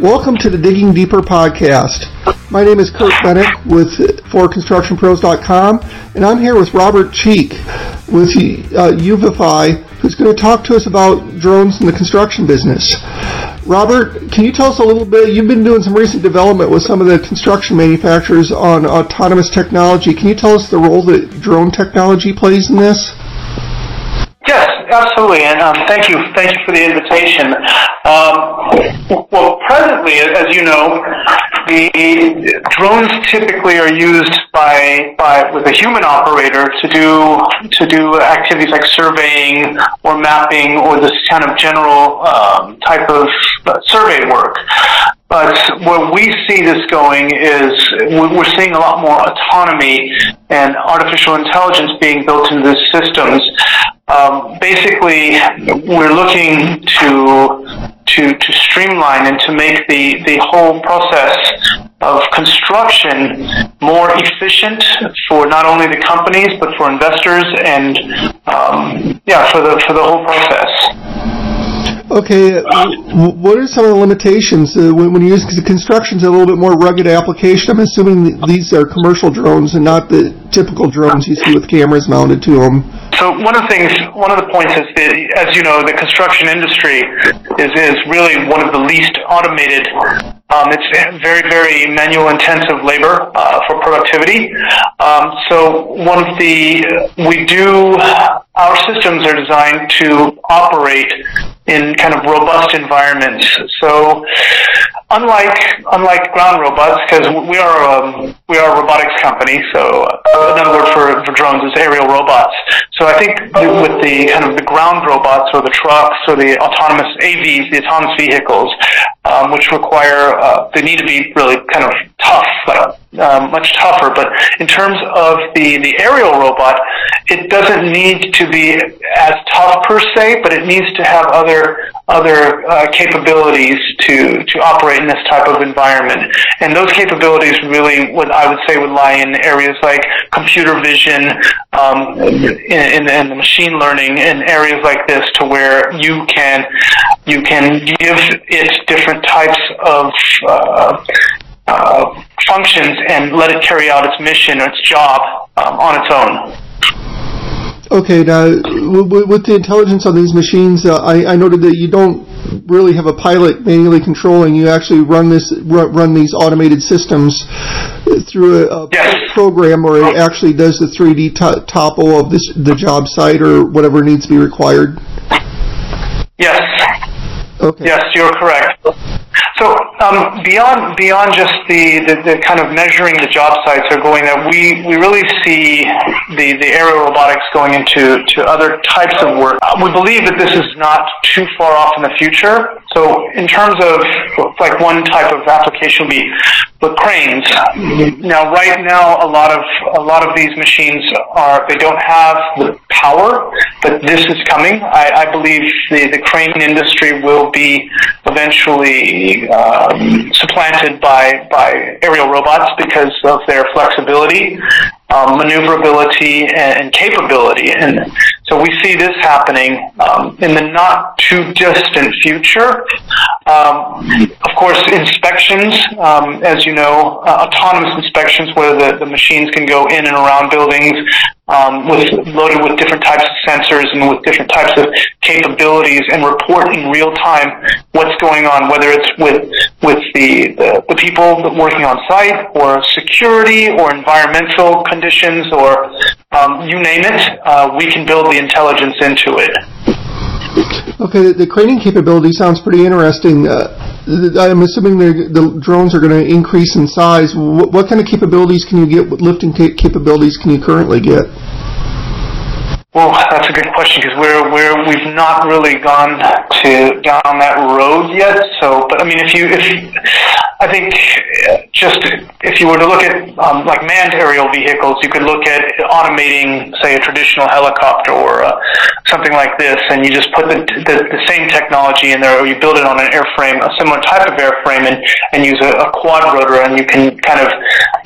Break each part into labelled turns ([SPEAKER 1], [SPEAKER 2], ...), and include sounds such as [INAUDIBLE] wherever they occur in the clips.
[SPEAKER 1] Welcome to the Digging Deeper podcast. My name is Kurt Bennett with ForConstructionPros.com, and I'm here with Robert Cheek with uh, UVify, who's going to talk to us about drones in the construction business. Robert, can you tell us a little bit? You've been doing some recent development with some of the construction manufacturers on autonomous technology. Can you tell us the role that drone technology plays in this?
[SPEAKER 2] Yes, absolutely, and um, thank you, thank you for the invitation. Um, well, presently, as you know, the drones typically are used by by with a human operator to do to do activities like surveying or mapping or this kind of general um, type of uh, survey work. But where we see this going is we're seeing a lot more autonomy and artificial intelligence being built into the systems. Um, basically, we're looking to to to streamline and to make the the whole process of construction more efficient for not only the companies but for investors and um, yeah for the for the whole process.
[SPEAKER 1] Okay, what are some of the limitations uh, when, when you use construction? a little bit more rugged application? I'm assuming these are commercial drones and not the typical drones you see with cameras mounted to them.
[SPEAKER 2] So one of the things, one of the points is that, as you know, the construction industry is is really one of the least automated. Um, it's very, very manual intensive labor uh, for productivity. Um, so one of the we do our systems are designed to operate in kind of robust environments. So unlike unlike ground robots, because we are um, we are a robotics company, so another word for, for drones is aerial robots. I think with the kind of the ground robots or the trucks or the autonomous AVs, the autonomous vehicles, um, which require uh, they need to be really kind of tough, but um, much tougher. But in terms of the the aerial robot, it doesn't need to be as tough per se, but it needs to have other other uh, capabilities to to operate in this type of environment. And those capabilities really, what I would say, would lie in areas like computer vision, um, in the machine learning, in areas like this, to where you can you can give it different types of uh, uh, functions and let it carry out its mission or its job um, on its own.
[SPEAKER 1] Okay, now with the intelligence on these machines, uh, I, I, noted that you don't really have a pilot manually controlling. You actually run this run, these automated systems through a, a yes. program, where it actually does the 3D t- topo of this the job site or whatever needs to be required.
[SPEAKER 2] Yes. Okay. Yes, you're correct. So um, beyond beyond just the, the, the, kind of measuring the job sites are going we, we really see the, the aerial robotics going into to other types of work. We believe that this is not too far off in the future. So in terms of like one type of application would be the cranes. Now right now a lot of a lot of these machines are they don't have the power, but this is coming. I, I believe the, the crane industry will be eventually um, supplanted by, by aerial robots because of their flexibility, um, maneuverability, and, and, capability. And so we see this happening um, in the not too distant future. Um, of course, inspections, um, as you know, uh, autonomous inspections where the, the machines can go in and around buildings um, with loaded with different types of sensors and with different types of capabilities and report in real time what's going on, whether it's with with the, the, the people working on site or security or environmental conditions or um, you name it, uh, we can build the intelligence into it.
[SPEAKER 1] Okay, the, the craning capability sounds pretty interesting. Uh, I'm assuming the drones are going to increase in size. What, kind of capabilities can you get? What lifting capabilities can you currently get?
[SPEAKER 2] Well, that's a good question because we're we're we've not really gone to down that road yet. So, but I mean, if you if I think just if you were to look at um, like manned aerial vehicles, you could look at automating, say, a traditional helicopter or uh, something like this, and you just put the, the, the same technology in there, or you build it on an airframe, a similar type of airframe, and and use a, a quad rotor, and you can kind of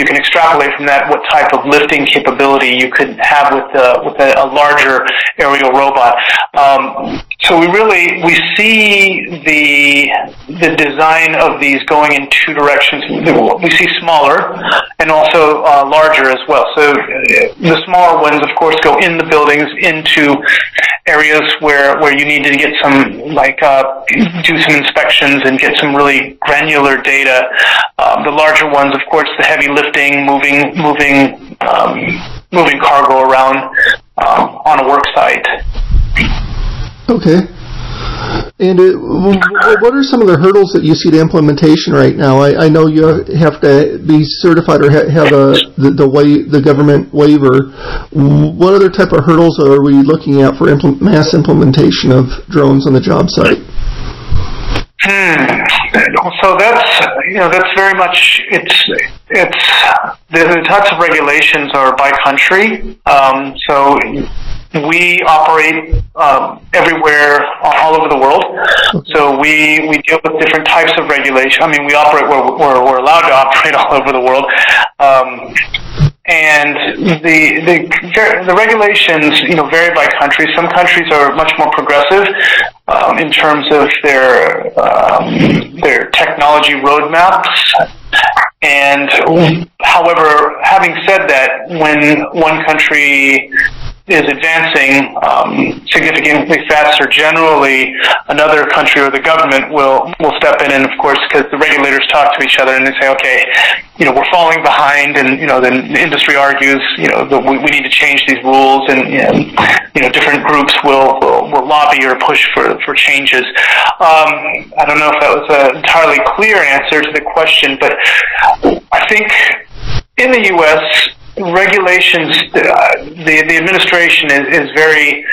[SPEAKER 2] you can extrapolate from that what type of lifting capability you could have with uh, with a, a larger aerial robot. Um, so we really we see the the design of these going in two directions. We see smaller and also uh, larger as well. So uh, the smaller ones, of course, go in the buildings into areas where where you need to get some like uh, do some inspections and get some really granular data. Um, the larger ones, of course, the heavy lifting, moving moving um, moving cargo around um, on a work site.
[SPEAKER 1] Okay. And it, what are some of the hurdles that you see to implementation right now? I, I know you have to be certified or have a the the, way, the government waiver. What other type of hurdles are we looking at for mass implementation of drones on the job site?
[SPEAKER 2] Hmm. So that's you know that's very much it's it's the, types of regulations are by country. Um, so we operate um, everywhere, all over the world. So we, we deal with different types of regulation. I mean, we operate where we're, we're allowed to operate [LAUGHS] all over the world. Um, and the, the the regulations, you know, vary by country. Some countries are much more progressive um, in terms of their um, their technology roadmaps. And however, having said that, when one country is advancing um, significantly faster, generally another country or the government will will step in, and of course, because the regulators talk to each other and they say, okay, you know, we're falling behind, and you know, then the industry argues, you know, that we, we need to change these rules, and know, you know different groups will, will, will lobby or push for for changes. Um, I don't know if that was an entirely clear answer to the question, but I think in the U.S regulations, uh, the the administration is, is very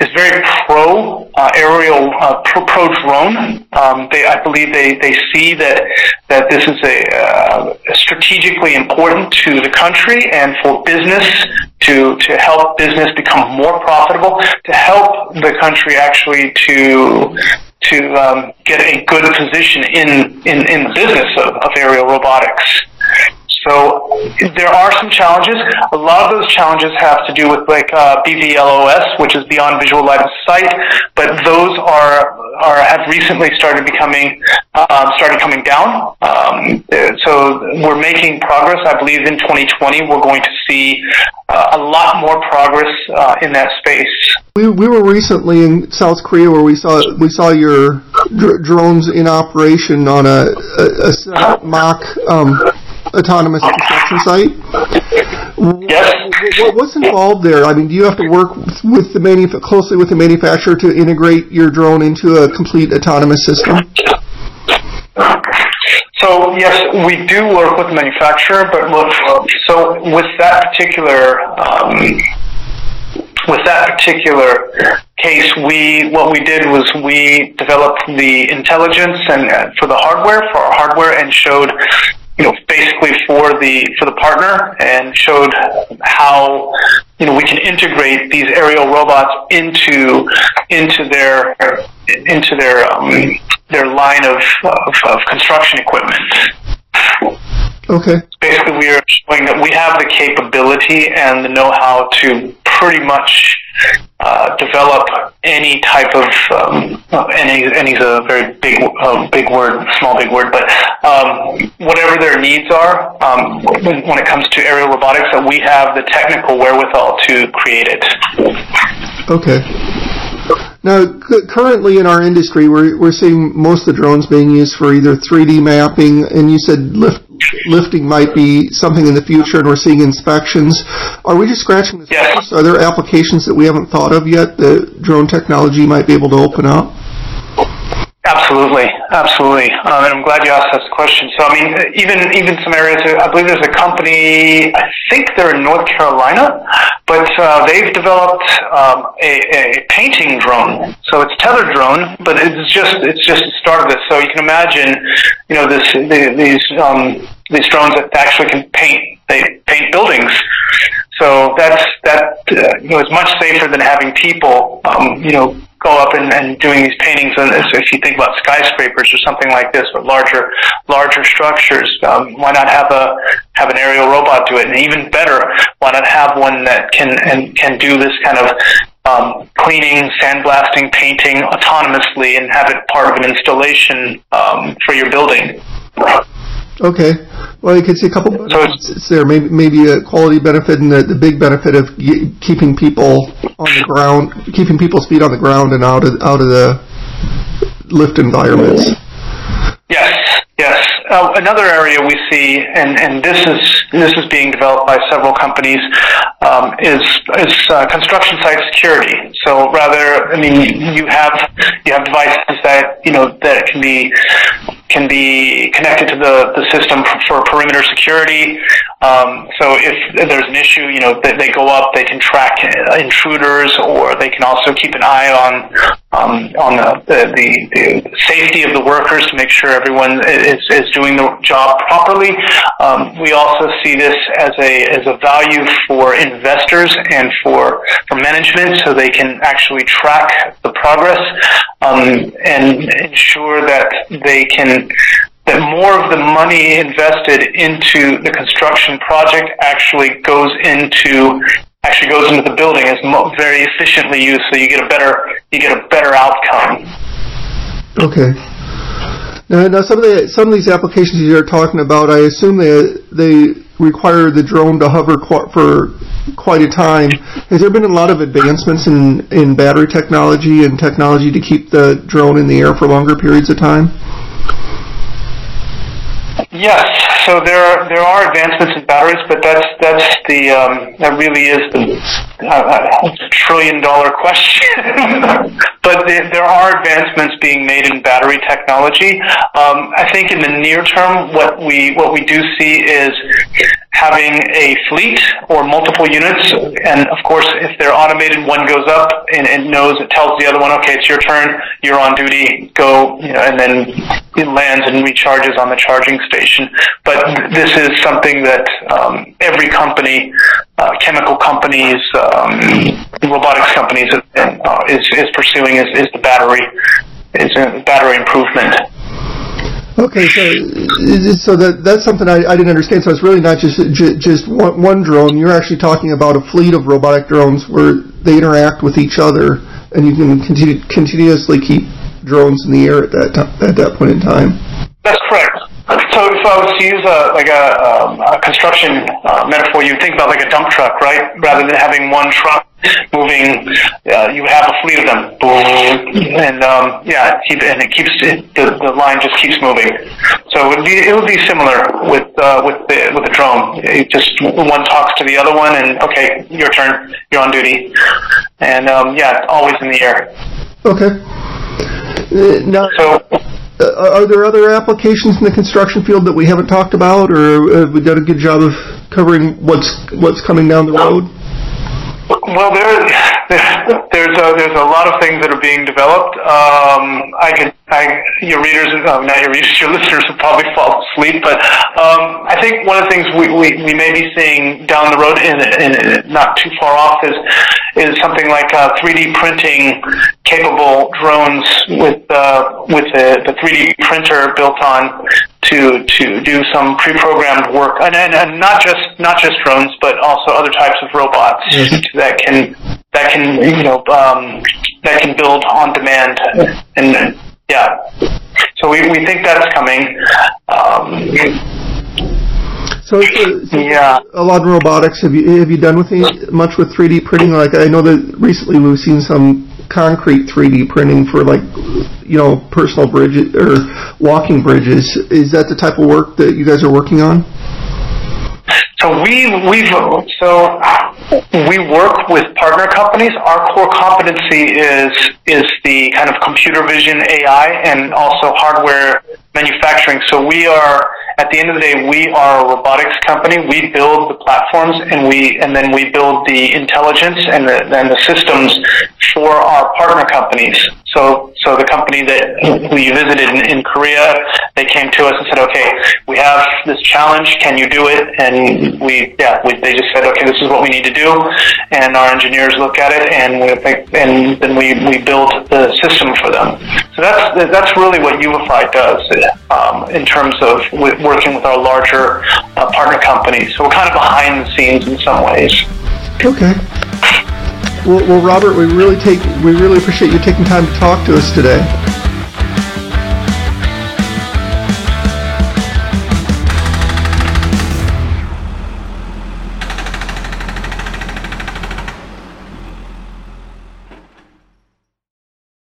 [SPEAKER 2] is very pro uh, aerial uh, pro, drone. Um, they, I believe they, they see that that this is a uh, strategically important to the country and for business to to help business become more profitable, to help the country actually to to um, get a good position in in, in the business of, of aerial robotics. So there are some challenges. A lot of those challenges have to do with like uh, BVLOS, which is Beyond Visual Line of Sight, but those are are have recently started becoming um, started coming down. Um, so we're making progress. I believe in 2020 we're going to see uh, a lot more progress uh, in that space.
[SPEAKER 1] We, we were recently in South Korea where we saw we saw your dr- drones in operation on a, a, a mock um, autonomous construction site.
[SPEAKER 2] Yes.
[SPEAKER 1] What's involved there? I mean, do you have to work with the manuf- closely with the manufacturer to integrate your drone into a complete autonomous system?
[SPEAKER 2] So yes, we do work with the manufacturer, but look, so with that particular um, with that particular case, we what we did was we developed the intelligence and uh, for the hardware for our hardware and showed you know, basically for the for the partner and showed how you know we can integrate these aerial robots into into their into their um, their line of, of, of construction equipment.
[SPEAKER 1] Okay.
[SPEAKER 2] Basically, we are showing that we have the capability and the know-how to pretty much uh, develop any type of um, any any's a very big uh, big word, small big word, but um, whatever their needs are um, when, it comes to aerial robotics, that we have the technical wherewithal to create it.
[SPEAKER 1] Okay. Now, c- currently in our industry, we're, we're seeing most of the drones being used for either 3D mapping, and you said lift, lifting might be something in the future, and we're seeing inspections. Are we just scratching the surface? Are there applications that we haven't thought of yet that drone technology might be able to open up?
[SPEAKER 2] Absolutely, absolutely, um, and I'm glad you asked this question. So, I mean, even even some areas. I believe there's a company. I think they're in North Carolina, but uh, they've developed um, a, a painting drone. So it's tethered drone, but it's just it's just the start of this. So you can imagine, you know, this the, these um, these drones that actually can paint they paint buildings. So that's that uh, you know is much safer than having people um, you know go up and, and doing these paintings. And if you think about skyscrapers or something like this, or larger larger structures, um, why not have a have an aerial robot do it? And even better, why not have one that can and can do this kind of um, cleaning, sandblasting, painting autonomously, and have it part of an installation um, for your building.
[SPEAKER 1] Okay. Well, you can see a couple so benefits there. Maybe, maybe a quality benefit and the, the big benefit of keeping people on the ground, keeping people's feet on the ground and out of out of the lift environments.
[SPEAKER 2] Yes, yes. Uh, another area we see, and, and this is this is being developed by several companies, um, is is uh, construction site security. So rather, I mean, you have you have devices that you know that can be can be connected to the, the system for, perimeter security. Um, so if, if, there's an issue, you know, they, they, go up, they can track intruders, or they can also keep an eye on um, on the, the, the, safety of the workers to make sure everyone is, is doing the job properly. Um, we also see this as a as a value for investors and for for management, so they can actually track the progress um, and ensure that they can that more of the money invested into the construction project actually goes into actually goes into the building is very efficiently used, so you get a better you get a better outcome.
[SPEAKER 1] Okay. Now, now some of the some of these applications you're talking about, I assume they they require the drone to hover qu- for quite a time. Has there been a lot of advancements in in battery technology and technology to keep the drone in the air for longer periods of time?
[SPEAKER 2] Yes, so there are there are advancements in batteries, but that's that's the um, that really is the uh, trillion dollar question. [LAUGHS] but the, there are advancements being made in battery technology. Um, I think in the near term, what we what we do see is having a fleet or multiple units, and of course, if they're automated, one goes up and it knows it tells the other one, okay, it's your turn, you're on duty, go, you know, and then it lands and recharges on the charging station. But this is something that um, every company, uh, chemical companies, um, robotics companies, uh, is is pursuing is, is the battery is battery improvement.
[SPEAKER 1] Okay, so so that that's something I, I didn't understand. So it's really not just just one, one drone. You're actually talking about a fleet of robotic drones where they interact with each other, and you can continue, continuously keep drones in the air at that at that point in time.
[SPEAKER 2] That's correct. So if I was to use a like a, um, a construction uh, metaphor, you think about like a dump truck, right? Rather than having one truck moving. Uh, you have a fleet of them, and um, yeah, keep, and it keeps it, the the line just keeps moving. So it would be it would be similar with uh, with the with the drone. It just one talks to the other one, and okay, your turn, you're on duty, and um, yeah, always in the air.
[SPEAKER 1] Okay. Uh, now, so. Uh, are there other applications in the construction field that we haven't talked about, or have we done a good job of covering what's what's coming down the road?
[SPEAKER 2] Well, there, there's a, there's a lot of things that are being developed. Um, I could, I, your readers, uh, not your readers, your listeners will probably fall asleep. But um, think one of the things we, we, we may be seeing down the road, in, in, not too far off, is is something like uh, 3D printing capable drones with uh, with the, the 3D printer built on to to do some pre-programmed work, and, and, and not just not just drones, but also other types of robots yes. that can that can you know um, that can build on demand, and yeah. So we, we think that's coming. Um,
[SPEAKER 1] so, uh, so yeah, a lot of robotics. Have you have you done with any, much with 3D printing? Like I know that recently we've seen some concrete 3D printing for like you know personal bridges or walking bridges. Is that the type of work that you guys are working on?
[SPEAKER 2] So we we so we work with partner companies. Our core competency is is the kind of computer vision AI and also hardware manufacturing. So we are at the end of the day, we are a robotics company. We build the platforms and we and then we build the intelligence and the and the systems for our partner companies. So so the company that we visited in, in Korea, they came to us and said, okay, we have this challenge. Can you do it? And we yeah, we, they just said, okay, this is what we need to do. And our engineers look at it and we think, and then we we build the system for them. So that's that's really what UVify does um, in terms of working with our larger uh, partner companies. So we're kind of behind the scenes in some ways.
[SPEAKER 1] Okay. Well, well, Robert, we really take we really appreciate you taking time to talk to us today.